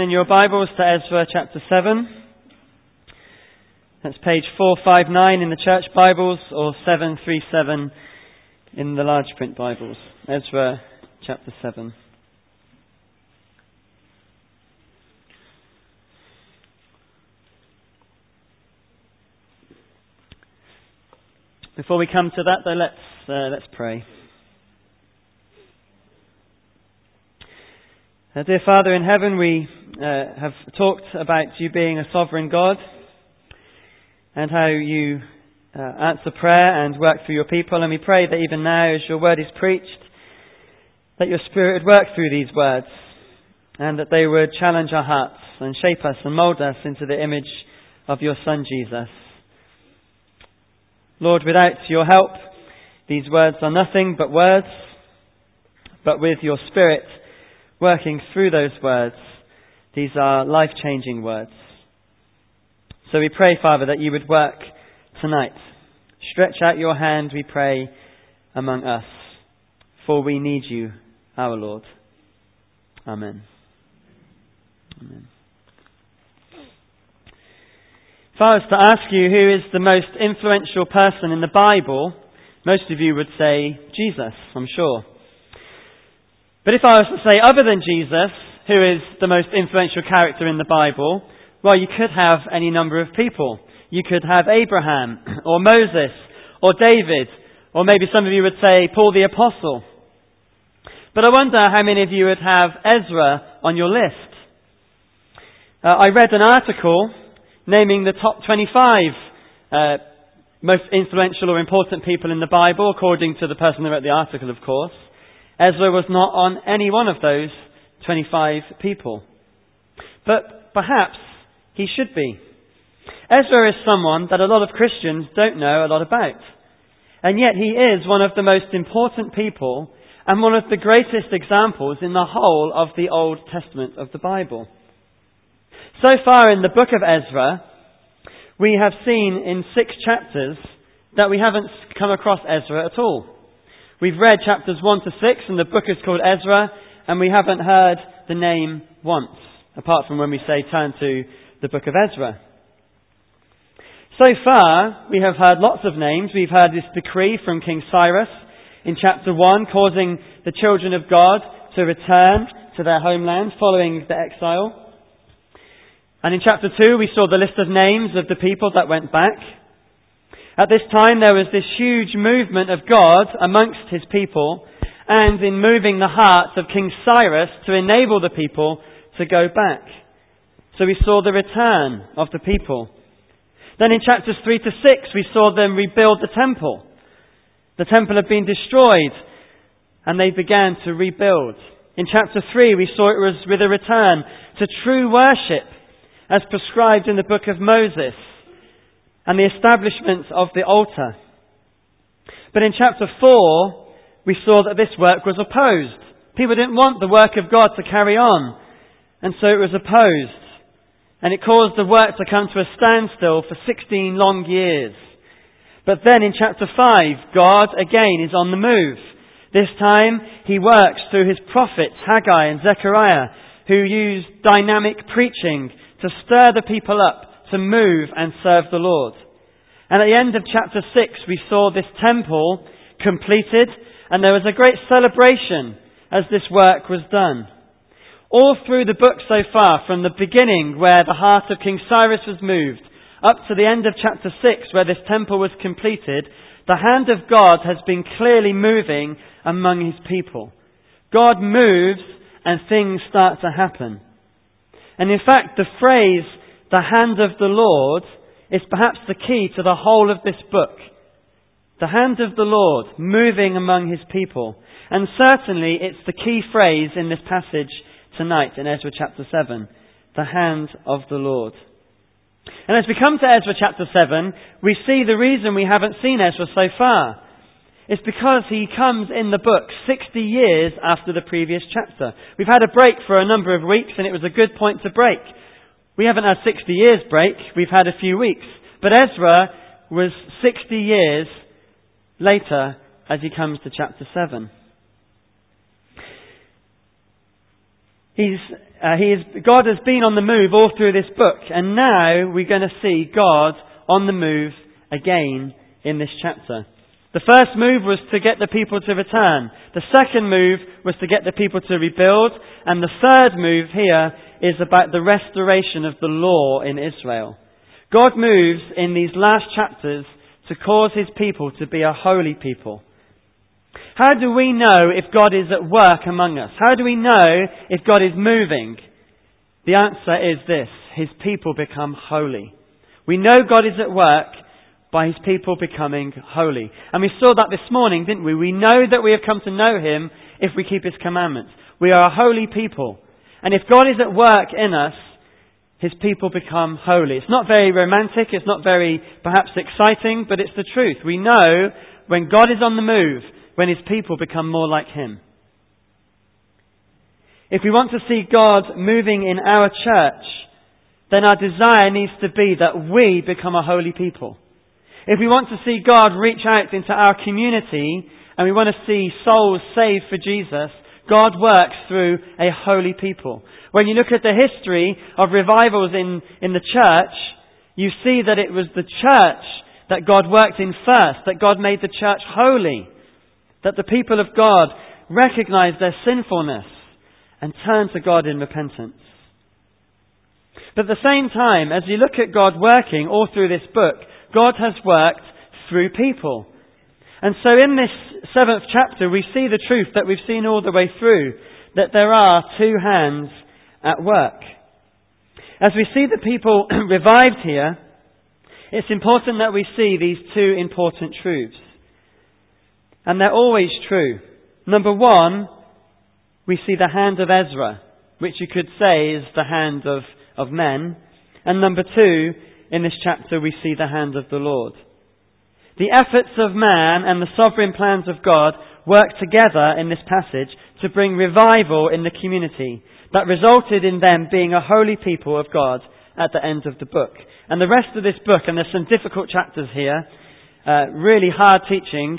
in your Bibles to Ezra chapter 7. That's page 459 in the church Bibles or 737 in the large print Bibles. Ezra chapter 7. Before we come to that, though, let's, uh, let's pray. Uh, dear Father in heaven, we uh, have talked about you being a sovereign God and how you uh, answer prayer and work through your people. And we pray that even now, as your word is preached, that your Spirit would work through these words and that they would challenge our hearts and shape us and mould us into the image of your Son, Jesus. Lord, without your help, these words are nothing but words, but with your Spirit, working through those words, these are life changing words. So we pray, Father, that you would work tonight. Stretch out your hand, we pray, among us, for we need you, our Lord. Amen. Amen. If I was to ask you who is the most influential person in the Bible, most of you would say Jesus, I'm sure. But if I was to say other than Jesus, who is the most influential character in the Bible, well, you could have any number of people. You could have Abraham, or Moses, or David, or maybe some of you would say Paul the Apostle. But I wonder how many of you would have Ezra on your list. Uh, I read an article naming the top 25 uh, most influential or important people in the Bible, according to the person who wrote the article, of course. Ezra was not on any one of those 25 people. But perhaps he should be. Ezra is someone that a lot of Christians don't know a lot about. And yet he is one of the most important people and one of the greatest examples in the whole of the Old Testament of the Bible. So far in the book of Ezra, we have seen in six chapters that we haven't come across Ezra at all. We've read chapters 1 to 6, and the book is called Ezra, and we haven't heard the name once, apart from when we say turn to the book of Ezra. So far, we have heard lots of names. We've heard this decree from King Cyrus in chapter 1, causing the children of God to return to their homeland following the exile. And in chapter 2, we saw the list of names of the people that went back. At this time, there was this huge movement of God amongst his people, and in moving the hearts of King Cyrus to enable the people to go back. So we saw the return of the people. Then in chapters 3 to 6, we saw them rebuild the temple. The temple had been destroyed, and they began to rebuild. In chapter 3, we saw it was with a return to true worship, as prescribed in the book of Moses and the establishment of the altar. But in chapter 4, we saw that this work was opposed. People didn't want the work of God to carry on, and so it was opposed. And it caused the work to come to a standstill for 16 long years. But then in chapter 5, God again is on the move. This time, he works through his prophets, Haggai and Zechariah, who use dynamic preaching to stir the people up to move and serve the Lord. And at the end of chapter 6, we saw this temple completed, and there was a great celebration as this work was done. All through the book so far, from the beginning where the heart of King Cyrus was moved, up to the end of chapter 6 where this temple was completed, the hand of God has been clearly moving among his people. God moves and things start to happen. And in fact, the phrase the hand of the Lord is perhaps the key to the whole of this book. The hand of the Lord moving among his people. And certainly it's the key phrase in this passage tonight in Ezra chapter 7. The hand of the Lord. And as we come to Ezra chapter 7, we see the reason we haven't seen Ezra so far. It's because he comes in the book 60 years after the previous chapter. We've had a break for a number of weeks and it was a good point to break we haven't had 60 years break, we've had a few weeks. But Ezra was 60 years later as he comes to chapter 7. He's, uh, he is, God has been on the move all through this book, and now we're going to see God on the move again in this chapter. The first move was to get the people to return. The second move was to get the people to rebuild. And the third move here is about the restoration of the law in Israel. God moves in these last chapters to cause his people to be a holy people. How do we know if God is at work among us? How do we know if God is moving? The answer is this His people become holy. We know God is at work by His people becoming holy. And we saw that this morning, didn't we? We know that we have come to know Him if we keep His commandments. We are a holy people. And if God is at work in us, his people become holy. It's not very romantic, it's not very perhaps exciting, but it's the truth. We know when God is on the move, when his people become more like him. If we want to see God moving in our church, then our desire needs to be that we become a holy people. If we want to see God reach out into our community and we want to see souls saved for Jesus, God works through a holy people. When you look at the history of revivals in, in the church, you see that it was the church that God worked in first, that God made the church holy, that the people of God recognized their sinfulness and turned to God in repentance. But at the same time, as you look at God working all through this book, God has worked through people. And so in this seventh chapter, we see the truth that we've seen all the way through, that there are two hands at work. As we see the people revived here, it's important that we see these two important truths. And they're always true. Number one, we see the hand of Ezra, which you could say is the hand of, of men. And number two, in this chapter, we see the hand of the Lord. The efforts of man and the sovereign plans of God work together in this passage to bring revival in the community that resulted in them being a holy people of God at the end of the book. And the rest of this book, and there's some difficult chapters here, uh, really hard teaching,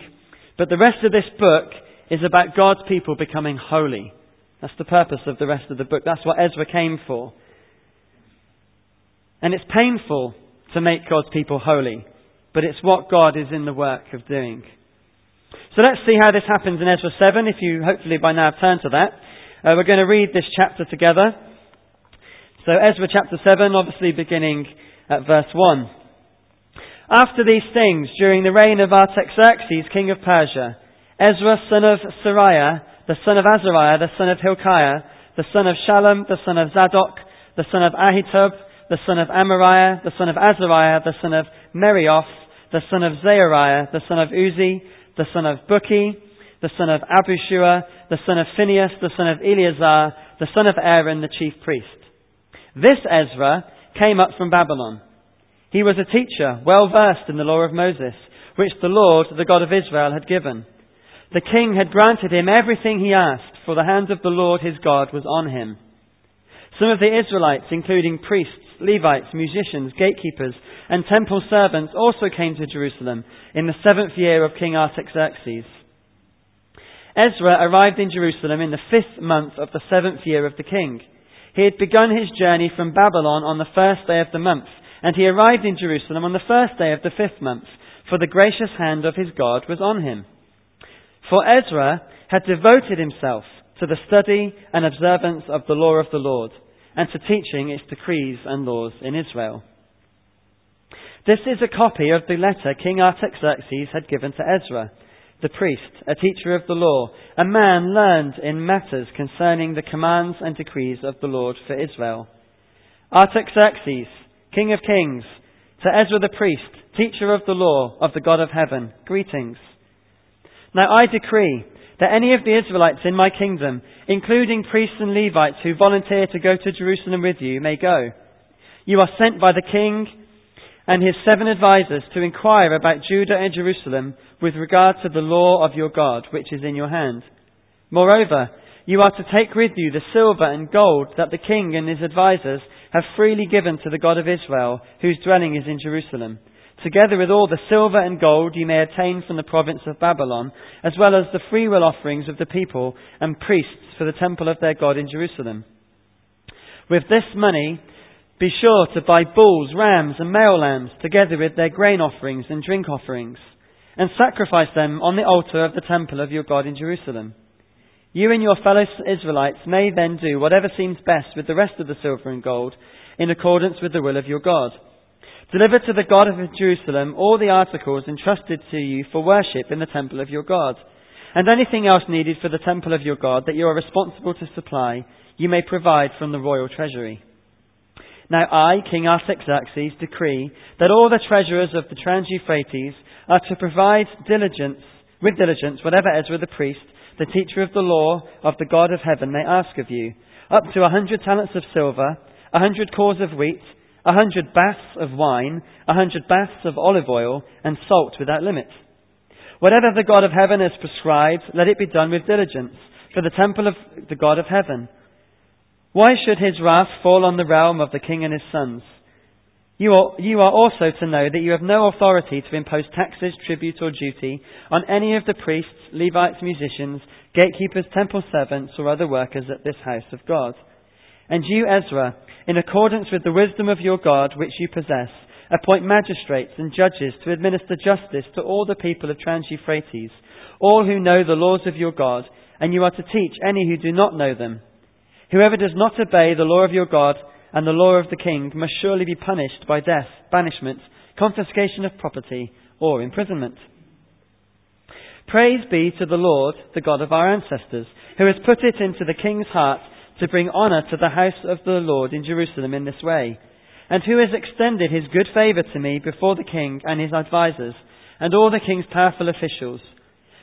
but the rest of this book is about God's people becoming holy. That's the purpose of the rest of the book. That's what Ezra came for. And it's painful to make God's people holy but it's what God is in the work of doing. So let's see how this happens in Ezra 7, if you hopefully by now have turned to that. Uh, we're going to read this chapter together. So Ezra chapter 7, obviously beginning at verse 1. After these things, during the reign of Artaxerxes, king of Persia, Ezra, son of Seraiah, the son of Azariah, the son of Hilkiah, the son of Shallum, the son of Zadok, the son of Ahitub, the son of Amariah, the son of Azariah, the son of Meraioth, the son of Zerahiah, the son of Uzzi, the son of Bukki, the son of Abishua, the son of Phinehas, the son of Eleazar, the son of Aaron, the chief priest. This Ezra came up from Babylon. He was a teacher, well versed in the law of Moses, which the Lord, the God of Israel, had given. The king had granted him everything he asked, for the hand of the Lord his God was on him. Some of the Israelites, including priests, Levites, musicians, gatekeepers, and temple servants also came to Jerusalem in the seventh year of King Artaxerxes. Ezra arrived in Jerusalem in the fifth month of the seventh year of the king. He had begun his journey from Babylon on the first day of the month, and he arrived in Jerusalem on the first day of the fifth month, for the gracious hand of his God was on him. For Ezra had devoted himself to the study and observance of the law of the Lord and to teaching its decrees and laws in Israel. This is a copy of the letter King Artaxerxes had given to Ezra, the priest, a teacher of the law, a man learned in matters concerning the commands and decrees of the Lord for Israel. Artaxerxes, King of kings, to Ezra the priest, teacher of the law of the God of heaven, greetings. Now I decree that any of the Israelites in my kingdom, including priests and Levites who volunteer to go to Jerusalem with you, may go. You are sent by the king and his seven advisers to inquire about Judah and Jerusalem with regard to the law of your God, which is in your hand. Moreover, you are to take with you the silver and gold that the king and his advisers have freely given to the God of Israel, whose dwelling is in Jerusalem together with all the silver and gold you may attain from the province of Babylon, as well as the freewill offerings of the people and priests for the temple of their God in Jerusalem. With this money, be sure to buy bulls, rams, and male lambs, together with their grain offerings and drink offerings, and sacrifice them on the altar of the temple of your God in Jerusalem. You and your fellow Israelites may then do whatever seems best with the rest of the silver and gold, in accordance with the will of your God. Deliver to the God of Jerusalem all the articles entrusted to you for worship in the temple of your God, and anything else needed for the temple of your God that you are responsible to supply, you may provide from the royal treasury. Now I, King Artaxerxes, decree that all the treasurers of the Trans-Euphrates are to provide diligence, with diligence whatever Ezra the priest, the teacher of the law of the God of heaven, may ask of you, up to a hundred talents of silver, a hundred cors of wheat, a hundred baths of wine, a hundred baths of olive oil, and salt without limit. Whatever the God of heaven has prescribed, let it be done with diligence, for the temple of the God of heaven. Why should his wrath fall on the realm of the king and his sons? You are, you are also to know that you have no authority to impose taxes, tribute, or duty on any of the priests, Levites, musicians, gatekeepers, temple servants, or other workers at this house of God. And you, Ezra, in accordance with the wisdom of your God which you possess, appoint magistrates and judges to administer justice to all the people of Trans-Euphrates, all who know the laws of your God, and you are to teach any who do not know them. Whoever does not obey the law of your God and the law of the king must surely be punished by death, banishment, confiscation of property, or imprisonment. Praise be to the Lord, the God of our ancestors, who has put it into the king's heart to bring honour to the house of the Lord in Jerusalem in this way, and who has extended his good favour to me before the king and his advisers, and all the king's powerful officials.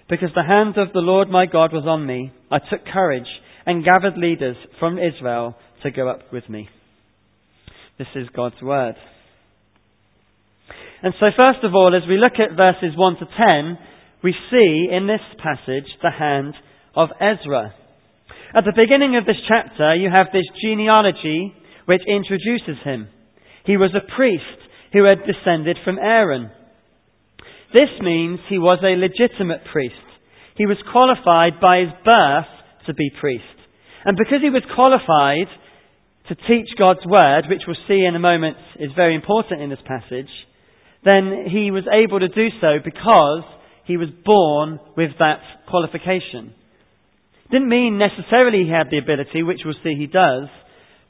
Because the hand of the Lord my God was on me, I took courage and gathered leaders from Israel to go up with me. This is God's word. And so, first of all, as we look at verses 1 to 10, we see in this passage the hand of Ezra. At the beginning of this chapter, you have this genealogy which introduces him. He was a priest who had descended from Aaron. This means he was a legitimate priest. He was qualified by his birth to be priest. And because he was qualified to teach God's word, which we'll see in a moment is very important in this passage, then he was able to do so because he was born with that qualification. Didn't mean necessarily he had the ability, which we'll see he does,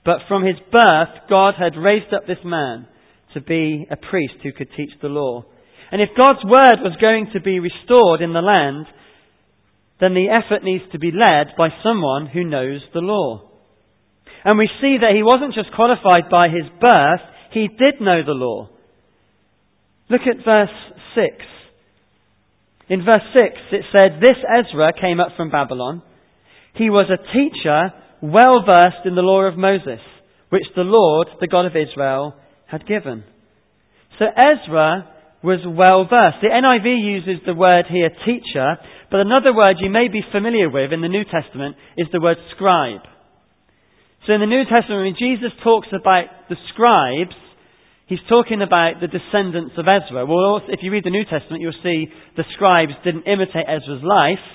but from his birth, God had raised up this man to be a priest who could teach the law. And if God's word was going to be restored in the land, then the effort needs to be led by someone who knows the law. And we see that he wasn't just qualified by his birth, he did know the law. Look at verse 6. In verse 6 it said, This Ezra came up from Babylon he was a teacher well versed in the law of Moses, which the Lord, the God of Israel, had given. So Ezra was well versed. The NIV uses the word here teacher, but another word you may be familiar with in the New Testament is the word scribe. So in the New Testament, when Jesus talks about the scribes, he's talking about the descendants of Ezra. Well, if you read the New Testament, you'll see the scribes didn't imitate Ezra's life.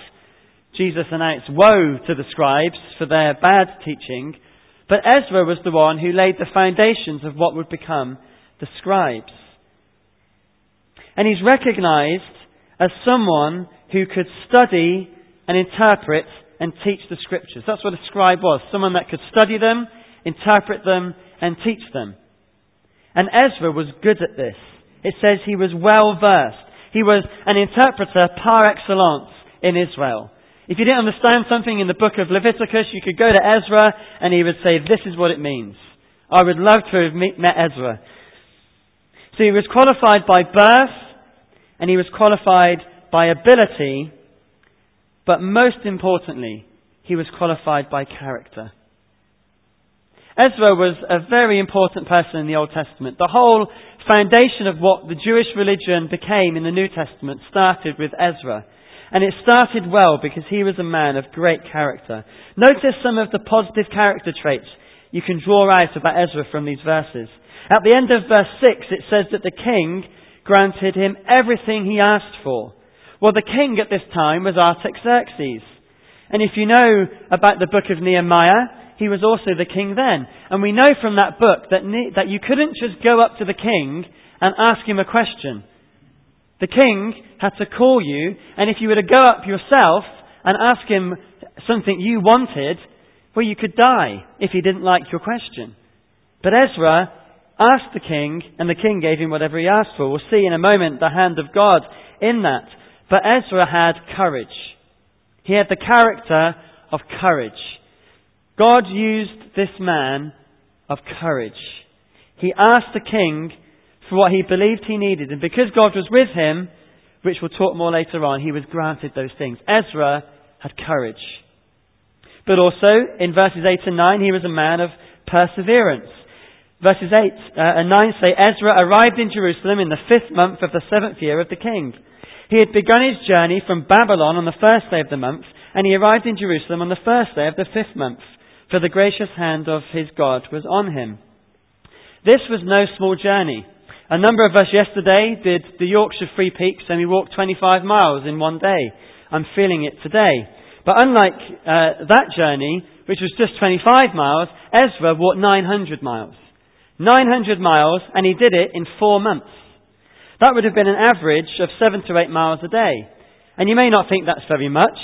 Jesus announced woe to the scribes for their bad teaching, but Ezra was the one who laid the foundations of what would become the scribes. And he's recognized as someone who could study and interpret and teach the scriptures. That's what a scribe was. Someone that could study them, interpret them, and teach them. And Ezra was good at this. It says he was well versed. He was an interpreter par excellence in Israel. If you didn't understand something in the book of Leviticus, you could go to Ezra and he would say, This is what it means. I would love to have met Ezra. So he was qualified by birth and he was qualified by ability, but most importantly, he was qualified by character. Ezra was a very important person in the Old Testament. The whole foundation of what the Jewish religion became in the New Testament started with Ezra. And it started well because he was a man of great character. Notice some of the positive character traits you can draw out about Ezra from these verses. At the end of verse 6, it says that the king granted him everything he asked for. Well, the king at this time was Artaxerxes. And if you know about the book of Nehemiah, he was also the king then. And we know from that book that, that you couldn't just go up to the king and ask him a question. The king had to call you, and if you were to go up yourself and ask him something you wanted, well, you could die if he didn't like your question. But Ezra asked the king, and the king gave him whatever he asked for. We'll see in a moment the hand of God in that. But Ezra had courage. He had the character of courage. God used this man of courage. He asked the king for what he believed he needed, and because God was with him, which we'll talk more later on, he was granted those things. Ezra had courage. But also, in verses 8 and 9, he was a man of perseverance. Verses 8 uh, and 9 say, Ezra arrived in Jerusalem in the fifth month of the seventh year of the king. He had begun his journey from Babylon on the first day of the month, and he arrived in Jerusalem on the first day of the fifth month, for the gracious hand of his God was on him. This was no small journey. A number of us yesterday did the Yorkshire Three Peaks and we walked 25 miles in one day. I'm feeling it today. But unlike uh, that journey, which was just 25 miles, Ezra walked 900 miles. 900 miles, and he did it in four months. That would have been an average of seven to eight miles a day. And you may not think that's very much.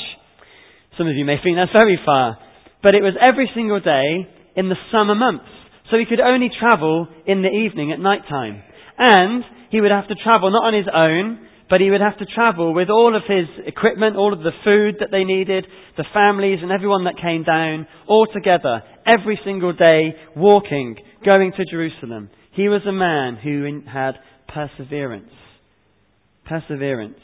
Some of you may think that's very far. But it was every single day in the summer months. So he could only travel in the evening at night time. And he would have to travel not on his own, but he would have to travel with all of his equipment, all of the food that they needed, the families and everyone that came down, all together, every single day, walking, going to Jerusalem. He was a man who had perseverance. Perseverance.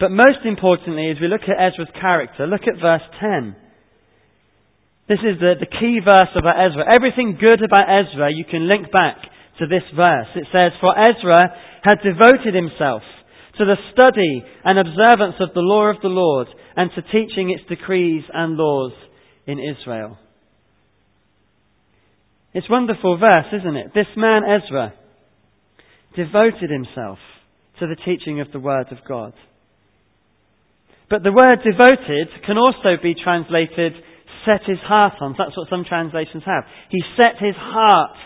But most importantly, as we look at Ezra's character, look at verse 10. This is the, the key verse about Ezra. Everything good about Ezra you can link back to this verse. It says, For Ezra had devoted himself to the study and observance of the law of the Lord and to teaching its decrees and laws in Israel. It's a wonderful verse, isn't it? This man, Ezra, devoted himself to the teaching of the Word of God. But the word devoted can also be translated set his heart on. That's what some translations have. He set his heart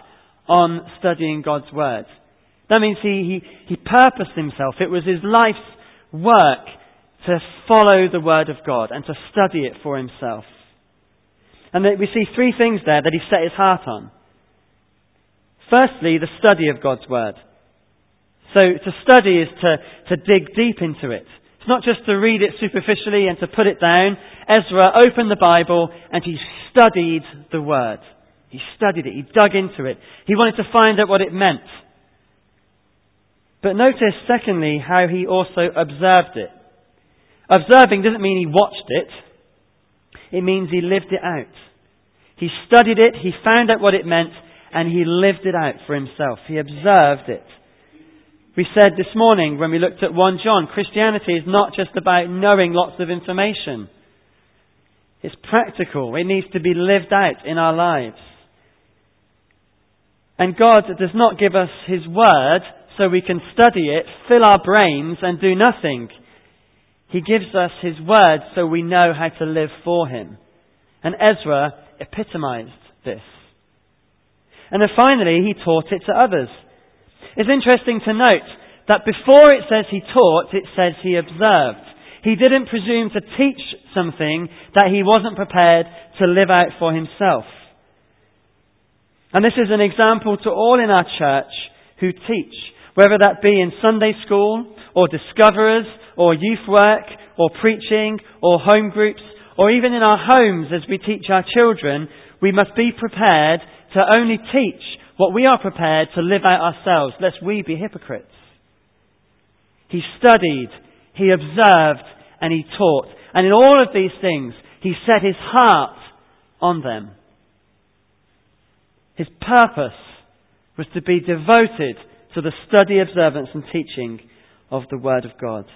on studying God's Word. That means he, he, he purposed himself. It was his life's work to follow the Word of God and to study it for himself. And we see three things there that he set his heart on. Firstly, the study of God's Word. So to study is to, to dig deep into it. It's not just to read it superficially and to put it down. Ezra opened the Bible and he studied the Word. He studied it. He dug into it. He wanted to find out what it meant. But notice, secondly, how he also observed it. Observing doesn't mean he watched it. It means he lived it out. He studied it, he found out what it meant, and he lived it out for himself. He observed it. We said this morning when we looked at 1 John, Christianity is not just about knowing lots of information. It's practical. It needs to be lived out in our lives. And God does not give us His Word so we can study it, fill our brains, and do nothing. He gives us His Word so we know how to live for Him. And Ezra epitomized this. And then finally, he taught it to others. It's interesting to note that before it says he taught, it says he observed. He didn't presume to teach something that he wasn't prepared to live out for himself. And this is an example to all in our church who teach, whether that be in Sunday school, or discoverers, or youth work, or preaching, or home groups, or even in our homes as we teach our children, we must be prepared to only teach what we are prepared to live out ourselves, lest we be hypocrites. He studied, he observed, and he taught. And in all of these things, he set his heart on them. His purpose was to be devoted to the study, observance, and teaching of the Word of God.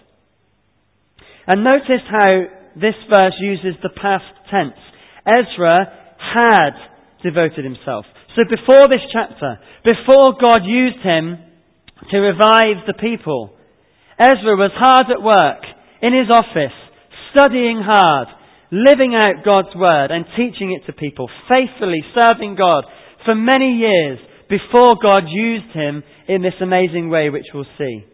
And notice how this verse uses the past tense. Ezra had devoted himself. So before this chapter, before God used him to revive the people, Ezra was hard at work in his office, studying hard, living out God's word and teaching it to people, faithfully serving God for many years before God used him in this amazing way, which we'll see.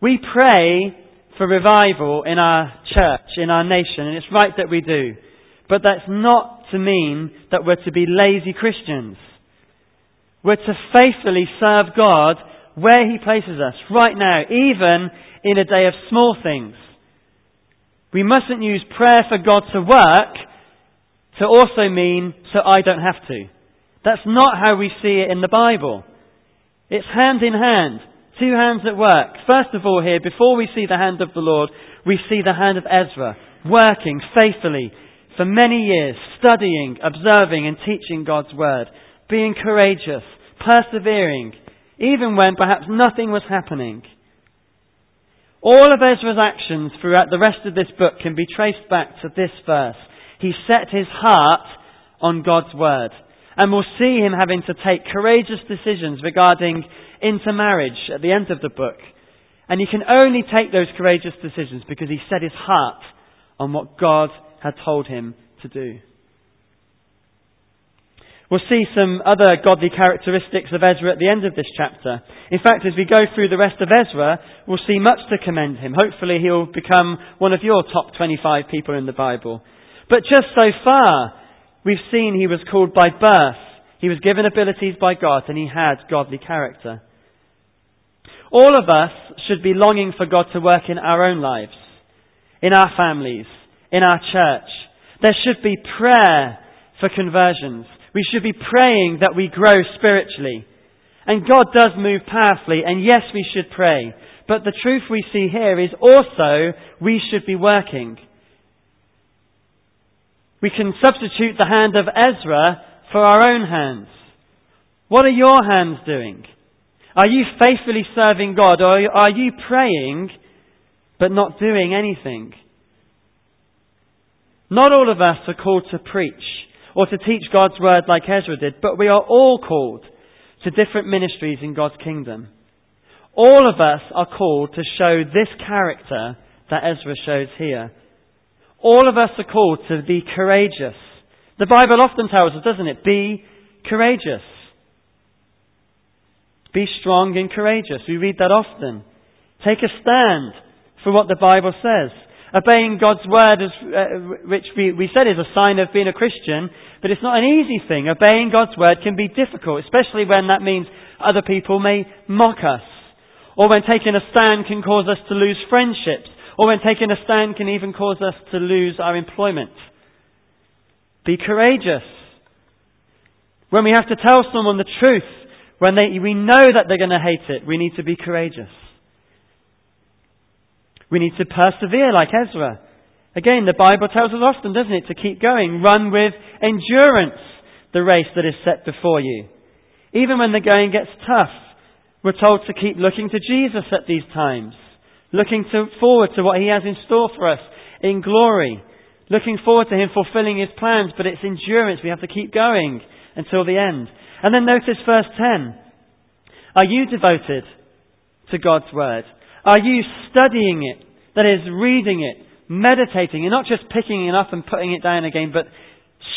We pray for revival in our church, in our nation, and it's right that we do. But that's not to mean that we're to be lazy Christians. We're to faithfully serve God where He places us, right now, even in a day of small things. We mustn't use prayer for God to work to also mean so I don't have to. That's not how we see it in the Bible. It's hand in hand, two hands at work. First of all, here, before we see the hand of the Lord, we see the hand of Ezra, working faithfully for many years, studying, observing, and teaching God's Word, being courageous, persevering, even when perhaps nothing was happening. All of Ezra's actions throughout the rest of this book can be traced back to this verse. He set his heart on God's Word. And we'll see him having to take courageous decisions regarding intermarriage at the end of the book. And he can only take those courageous decisions because he set his heart on what God had told him to do. We'll see some other godly characteristics of Ezra at the end of this chapter. In fact, as we go through the rest of Ezra, we'll see much to commend him. Hopefully he'll become one of your top 25 people in the Bible. But just so far, we've seen he was called by birth. He was given abilities by God and he had godly character. All of us should be longing for God to work in our own lives, in our families, in our church. There should be prayer for conversions. We should be praying that we grow spiritually. And God does move powerfully, and yes, we should pray. But the truth we see here is also we should be working. We can substitute the hand of Ezra for our own hands. What are your hands doing? Are you faithfully serving God, or are you praying but not doing anything? Not all of us are called to preach or to teach God's word like Ezra did, but we are all called to different ministries in God's kingdom. All of us are called to show this character that Ezra shows here. All of us are called to be courageous. The Bible often tells us, doesn't it? Be courageous. Be strong and courageous. We read that often. Take a stand for what the Bible says. Obeying God's word, is, uh, which we, we said is a sign of being a Christian, but it's not an easy thing. Obeying God's word can be difficult, especially when that means other people may mock us. Or when taking a stand can cause us to lose friendships. Or when taking a stand can even cause us to lose our employment. Be courageous. When we have to tell someone the truth, when they, we know that they're going to hate it, we need to be courageous. We need to persevere like Ezra. Again, the Bible tells us often, doesn't it, to keep going. Run with endurance the race that is set before you. Even when the going gets tough, we're told to keep looking to Jesus at these times. Looking to, forward to what He has in store for us in glory. Looking forward to Him fulfilling His plans, but it's endurance. We have to keep going until the end. And then notice verse 10. Are you devoted to God's Word? Are you studying it? That is, reading it, meditating, and not just picking it up and putting it down again, but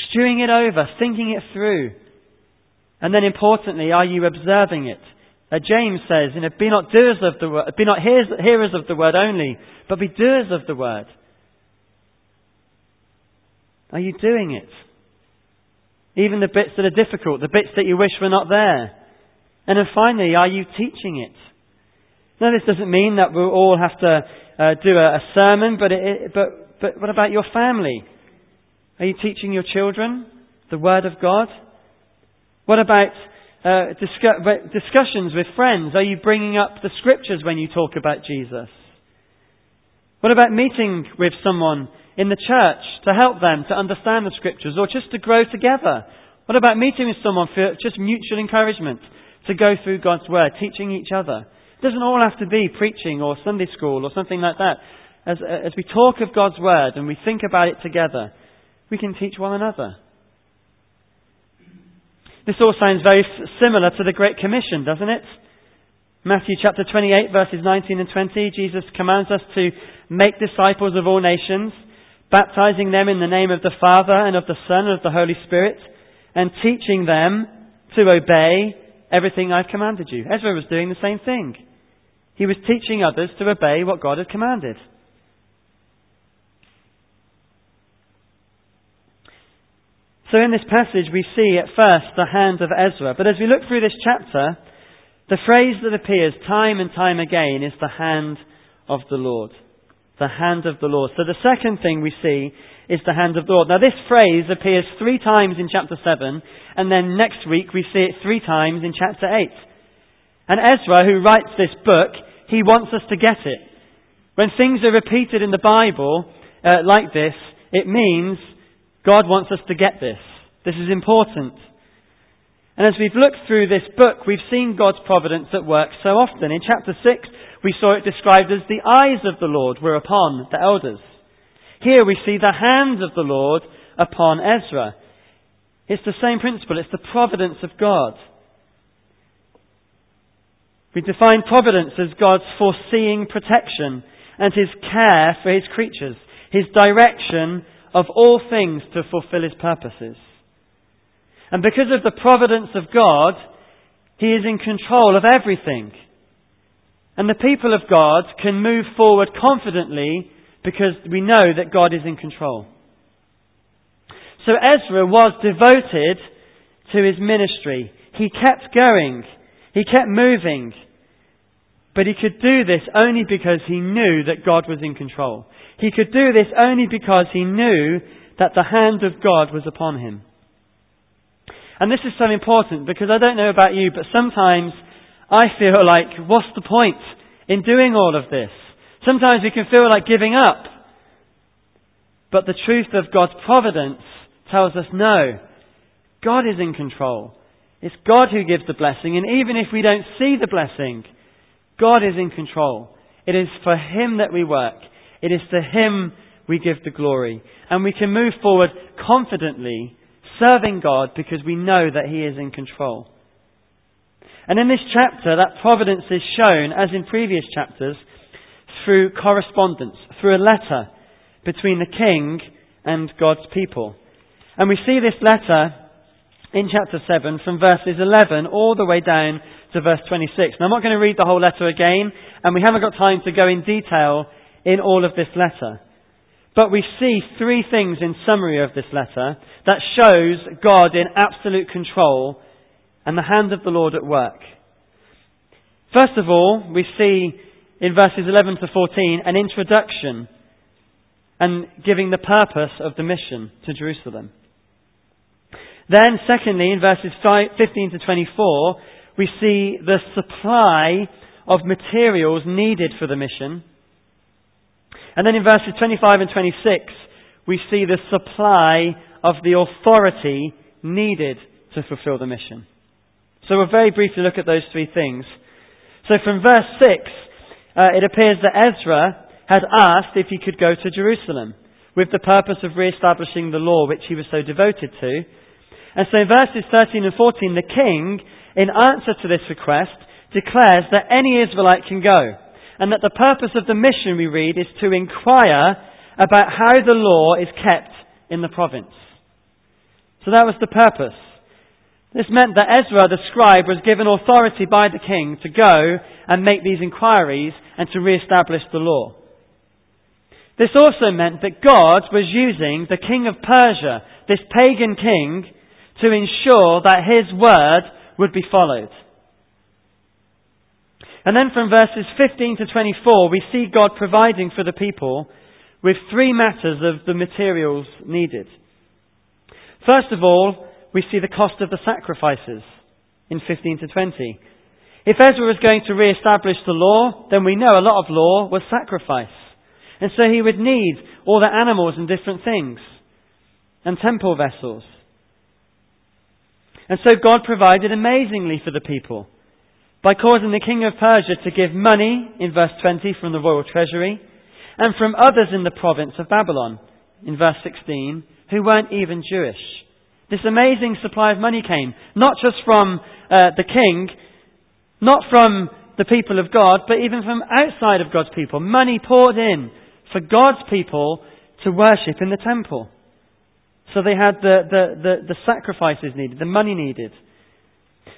stewing it over, thinking it through. And then importantly, are you observing it? Uh, James says, you know, be not doers of the word, be not hearers, hearers of the word only, but be doers of the word. Are you doing it? Even the bits that are difficult, the bits that you wish were not there. And then finally, are you teaching it? Now, this doesn't mean that we'll all have to uh, do a, a sermon, but, it, but, but what about your family? Are you teaching your children the Word of God? What about uh, discuss- discussions with friends? Are you bringing up the Scriptures when you talk about Jesus? What about meeting with someone in the church to help them to understand the Scriptures or just to grow together? What about meeting with someone for just mutual encouragement to go through God's Word, teaching each other? It doesn't all have to be preaching or Sunday school or something like that. As, as we talk of God's Word and we think about it together, we can teach one another. This all sounds very similar to the Great Commission, doesn't it? Matthew chapter 28 verses 19 and 20, Jesus commands us to make disciples of all nations, baptizing them in the name of the Father and of the Son and of the Holy Spirit, and teaching them to obey everything I've commanded you. Ezra was doing the same thing. He was teaching others to obey what God had commanded. So in this passage we see at first the hand of Ezra, but as we look through this chapter, the phrase that appears time and time again is the hand of the Lord. The hand of the Lord. So the second thing we see is the hand of the Lord. Now this phrase appears three times in chapter 7, and then next week we see it three times in chapter 8. And Ezra, who writes this book, he wants us to get it. When things are repeated in the Bible uh, like this, it means God wants us to get this. This is important. And as we've looked through this book, we've seen God's providence at work so often. In chapter 6, we saw it described as the eyes of the Lord were upon the elders. Here we see the hands of the Lord upon Ezra. It's the same principle. It's the providence of God. We define providence as God's foreseeing protection and his care for his creatures, his direction of all things to fulfill his purposes. And because of the providence of God, he is in control of everything. And the people of God can move forward confidently because we know that God is in control. So Ezra was devoted to his ministry. He kept going. He kept moving. But he could do this only because he knew that God was in control. He could do this only because he knew that the hand of God was upon him. And this is so important because I don't know about you, but sometimes I feel like, what's the point in doing all of this? Sometimes we can feel like giving up. But the truth of God's providence tells us no. God is in control. It's God who gives the blessing, and even if we don't see the blessing, God is in control. It is for Him that we work. It is to Him we give the glory. And we can move forward confidently, serving God because we know that He is in control. And in this chapter, that providence is shown, as in previous chapters, through correspondence, through a letter between the king and God's people. And we see this letter in chapter 7 from verses 11 all the way down to verse 26. Now I'm not going to read the whole letter again, and we haven't got time to go in detail in all of this letter. But we see three things in summary of this letter that shows God in absolute control and the hand of the Lord at work. First of all, we see in verses 11 to 14 an introduction and giving the purpose of the mission to Jerusalem. Then, secondly, in verses 15 to 24, we see the supply of materials needed for the mission. And then in verses 25 and 26, we see the supply of the authority needed to fulfill the mission. So we'll very briefly look at those three things. So from verse 6, uh, it appears that Ezra had asked if he could go to Jerusalem with the purpose of re-establishing the law which he was so devoted to. And so in verses 13 and 14, the king, in answer to this request, declares that any Israelite can go and that the purpose of the mission we read is to inquire about how the law is kept in the province. So that was the purpose. This meant that Ezra the scribe was given authority by the king to go and make these inquiries and to re-establish the law. This also meant that God was using the king of Persia, this pagan king, to ensure that his word would be followed. And then from verses 15 to 24, we see God providing for the people with three matters of the materials needed. First of all, we see the cost of the sacrifices in 15 to 20. If Ezra was going to re-establish the law, then we know a lot of law was sacrifice. And so he would need all the animals and different things, and temple vessels. And so God provided amazingly for the people by causing the king of Persia to give money, in verse 20, from the royal treasury, and from others in the province of Babylon, in verse 16, who weren't even Jewish. This amazing supply of money came, not just from uh, the king, not from the people of God, but even from outside of God's people. Money poured in for God's people to worship in the temple. So they had the, the, the, the sacrifices needed, the money needed.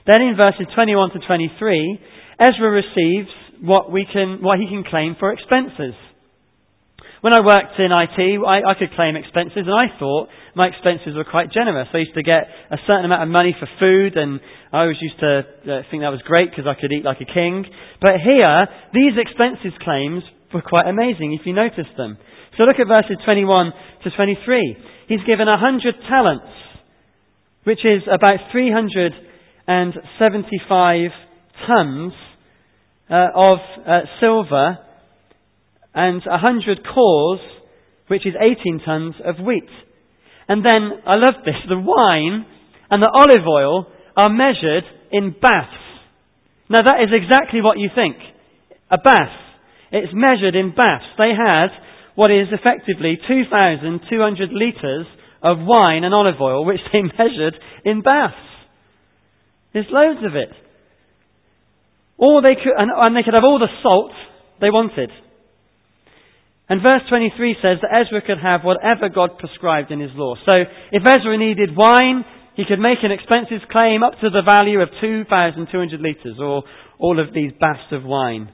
Then in verses 21 to 23, Ezra receives what, we can, what he can claim for expenses. When I worked in IT, I, I, could claim expenses, and I thought my expenses were quite generous. I used to get a certain amount of money for food, and I always used to uh, think that was great because I could eat like a king. But here, these expenses claims were quite amazing if you notice them. So look at verses 21 to 23. He's given a hundred talents, which is about 375 tons uh, of uh, silver and a hundred cors, which is 18 tons of wheat. And then, I love this, the wine and the olive oil are measured in baths. Now that is exactly what you think. A bath. It's measured in baths. They had what is effectively 2,200 litres of wine and olive oil, which they measured in baths. There's loads of it. Or they could, and, and they could have all the salt they wanted. And verse 23 says that Ezra could have whatever God prescribed in his law. So if Ezra needed wine, he could make an expenses claim up to the value of 2,200 litres, or all of these baths of wine.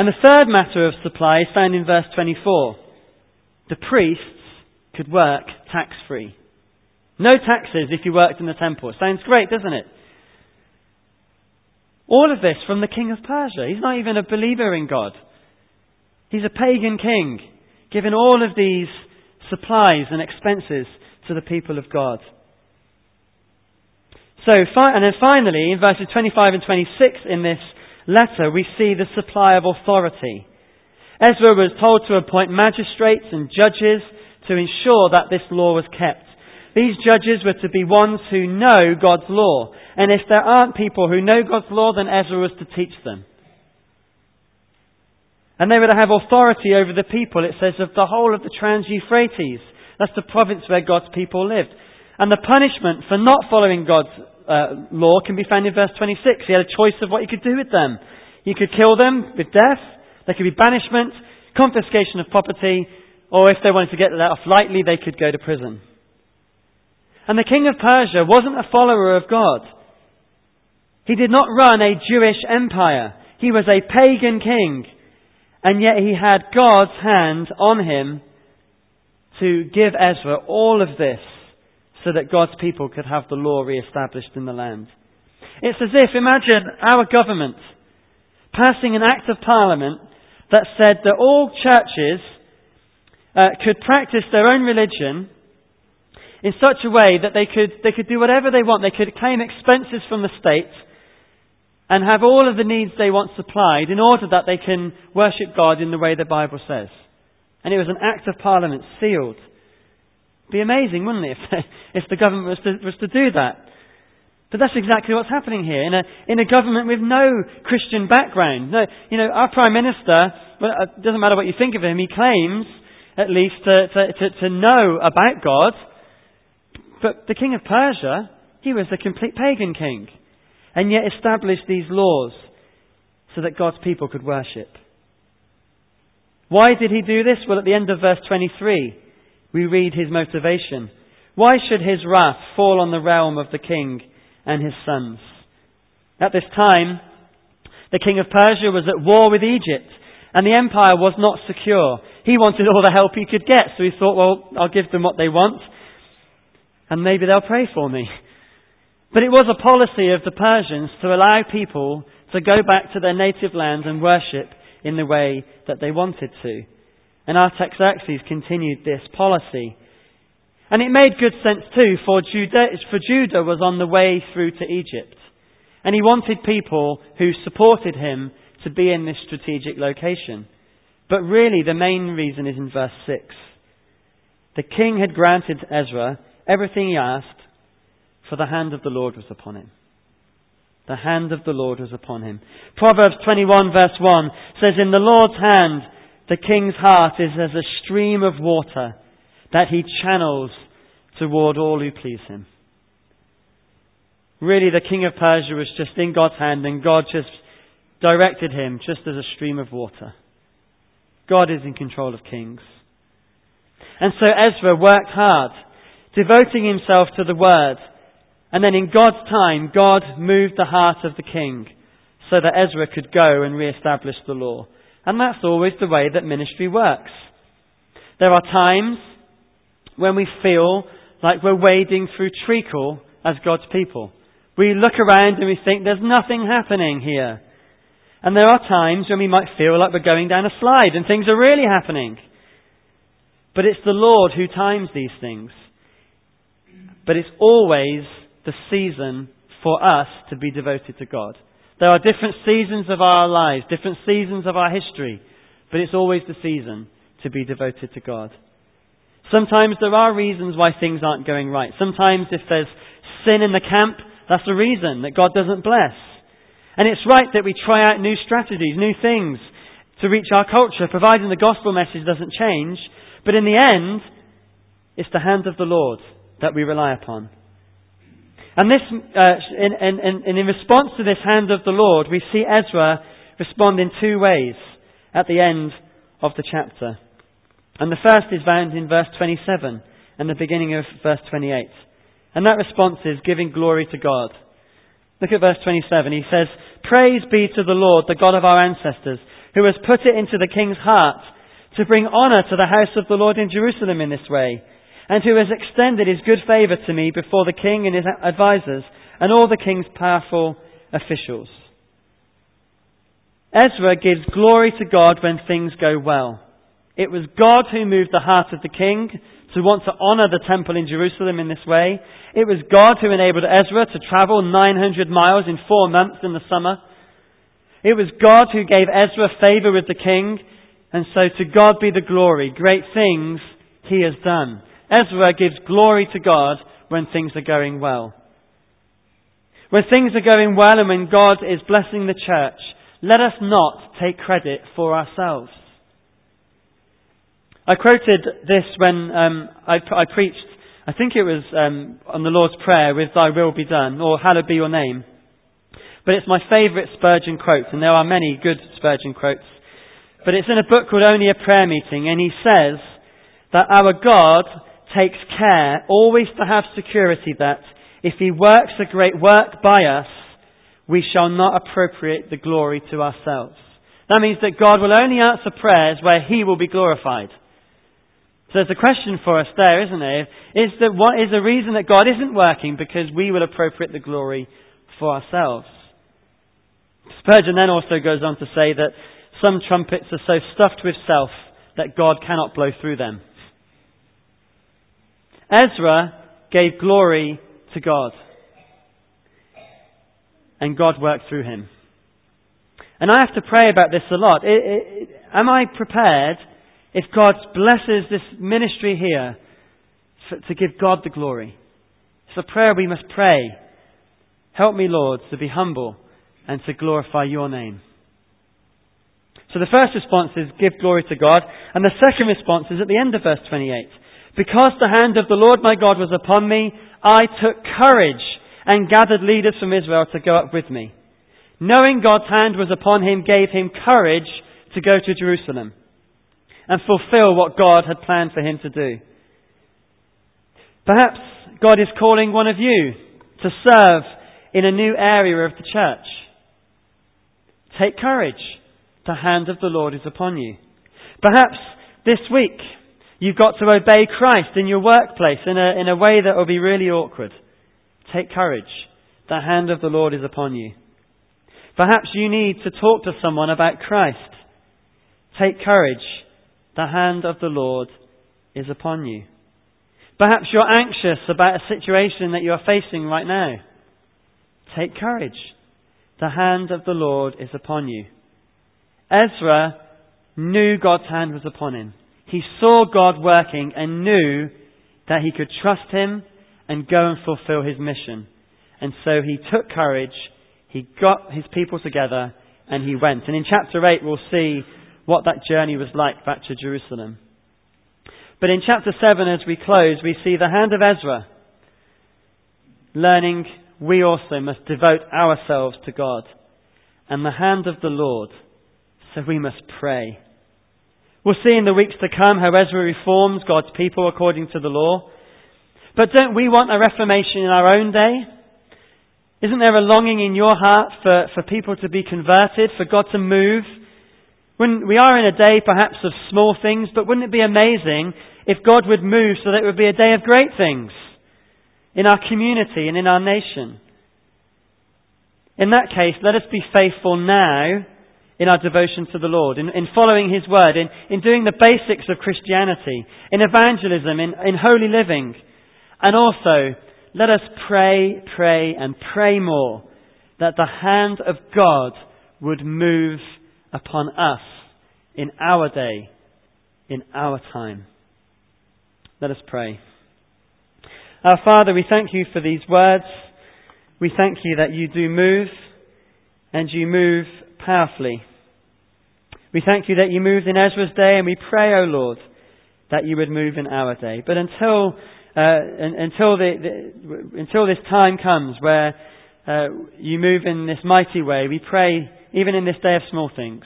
And the third matter of supply is found in verse 24. The priests could work tax free. No taxes if you worked in the temple. Sounds great, doesn't it? All of this from the king of Persia. He's not even a believer in God. He's a pagan king, giving all of these supplies and expenses to the people of God. So, and then finally, in verses 25 and 26 in this letter, we see the supply of authority. Ezra was told to appoint magistrates and judges to ensure that this law was kept. These judges were to be ones who know God's law and if there aren't people who know God's law, then Ezra was to teach them. And they were to have authority over the people, it says, of the whole of the Trans Euphrates. That's the province where God's people lived. And the punishment for not following God's uh, law can be found in verse 26. He had a choice of what he could do with them. He could kill them with death, there could be banishment, confiscation of property, or if they wanted to get let off lightly, they could go to prison. And the king of Persia wasn't a follower of God. He did not run a Jewish empire. He was a pagan king. And yet he had God's hand on him to give Ezra all of this so that God's people could have the law re-established in the land. It's as if, imagine our government passing an act of parliament that said that all churches uh, could practice their own religion in such a way that they could, they could do whatever they want. They could claim expenses from the state and have all of the needs they want supplied in order that they can worship God in the way the Bible says. And it was an act of parliament sealed. Be amazing, wouldn't it, if, if the government was to, was to do that? But that's exactly what's happening here in a, in a government with no Christian background. No, you know, our Prime Minister, well, it doesn't matter what you think of him, he claims at least to, to, to, to know about God. But the king of Persia, he was a complete pagan king and yet established these laws so that God's people could worship. Why did he do this? Well, at the end of verse 23, we read his motivation. Why should his wrath fall on the realm of the king and his sons? At this time, the king of Persia was at war with Egypt, and the empire was not secure. He wanted all the help he could get, so he thought, well, I'll give them what they want, and maybe they'll pray for me. But it was a policy of the Persians to allow people to go back to their native land and worship in the way that they wanted to. And Artaxerxes continued this policy. And it made good sense too, for Judah, for Judah was on the way through to Egypt. And he wanted people who supported him to be in this strategic location. But really, the main reason is in verse 6. The king had granted Ezra everything he asked, for the hand of the Lord was upon him. The hand of the Lord was upon him. Proverbs 21 verse 1 says, In the Lord's hand, the king's heart is as a stream of water that he channels toward all who please him. Really, the king of Persia was just in God's hand and God just directed him just as a stream of water. God is in control of kings. And so Ezra worked hard, devoting himself to the word. And then in God's time, God moved the heart of the king so that Ezra could go and re-establish the law. And that's always the way that ministry works. There are times when we feel like we're wading through treacle as God's people. We look around and we think there's nothing happening here. And there are times when we might feel like we're going down a slide and things are really happening. But it's the Lord who times these things. But it's always the season for us to be devoted to God. There are different seasons of our lives, different seasons of our history, but it's always the season to be devoted to God. Sometimes there are reasons why things aren't going right. Sometimes if there's sin in the camp, that's a reason that God doesn't bless. And it's right that we try out new strategies, new things to reach our culture, providing the gospel message doesn't change. But in the end, it's the hand of the Lord that we rely upon. And this, uh, in, in, in, in response to this hand of the Lord, we see Ezra respond in two ways at the end of the chapter. And the first is found in verse 27 and the beginning of verse 28. And that response is giving glory to God. Look at verse 27. He says, Praise be to the Lord, the God of our ancestors, who has put it into the king's heart to bring honor to the house of the Lord in Jerusalem in this way, and who has extended his good favor to me before the king and his advisers and all the king's powerful officials. Ezra gives glory to God when things go well. It was God who moved the heart of the king to want to honor the temple in Jerusalem in this way. It was God who enabled Ezra to travel 900 miles in four months in the summer. It was God who gave Ezra favor with the king and so to God be the glory. Great things he has done. Ezra gives glory to God when things are going well. When things are going well and when God is blessing the church, let us not take credit for ourselves. I quoted this when um, I, I, preached, I think it was um, on the Lord's Prayer with Thy will be done, or Hallowed be your name. But it's my favourite Spurgeon quote, and there are many good Spurgeon quotes. But it's in a book called Only a Prayer Meeting, and he says that our God takes care always to have security that if he works a great work by us, we shall not appropriate the glory to ourselves. That means that God will only answer prayers where he will be glorified. So there's a question for us there, isn't there? Is that what is the reason that God isn't working because we will appropriate the glory for ourselves? Spurgeon then also goes on to say that some trumpets are so stuffed with self that God cannot blow through them. Ezra gave glory to God. And God worked through him. And I have to pray about this a lot. It, it, am I prepared, if God blesses this ministry here, for, to give God the glory? It's a prayer we must pray. Help me, Lord, to be humble and to glorify your name. So the first response is give glory to God, and the second response is at the end of verse 28. Because the hand of the Lord my God was upon me, I took courage and gathered leaders from Israel to go up with me. Knowing God's hand was upon him gave him courage to go to Jerusalem and fulfill what God had planned for him to do. Perhaps God is calling one of you to serve in a new area of the church. Take courage the hand of the Lord is upon you. Perhaps this week you've got to obey Christ in your workplace in a, in a way that will be really awkward. Take courage. The hand of the Lord is upon you. Perhaps you need to talk to someone about Christ. Take courage. The hand of the Lord is upon you. Perhaps you're anxious about a situation that you are facing right now. Take courage. The hand of the Lord is upon you. Ezra knew God's hand was upon him. He saw God working and knew that he could trust him and go and fulfill his mission. And so he took courage, he got his people together, and he went. And in chapter 8, we'll see what that journey was like back to Jerusalem. But in chapter 7, as we close, we see the hand of Ezra, learning we also must devote ourselves to God, and the hand of the Lord so we must pray. We'll see in the weeks to come how Ezra reforms God's people according to the law. But don't we want a reformation in our own day? Isn't there a longing in your heart for, for people to be converted, for God to move? When we are in a day perhaps of small things, but wouldn't it be amazing if God would move so that it would be a day of great things in our community and in our nation? In that case, let us be faithful now in our devotion to the Lord, in, in following His Word, in, in doing the basics of Christianity, in evangelism, in, in holy living. And also, let us pray, pray, and pray more that the hand of God would move upon us in our day, in our time. Let us pray. Our Father, we thank you for these words. We thank you that you do move, and you move powerfully. We thank you that you moved in Ezra's day, and we pray, O oh Lord, that you would move in our day. But until, uh, until, the, the, until this time comes where uh, you move in this mighty way, we pray, even in this day of small things,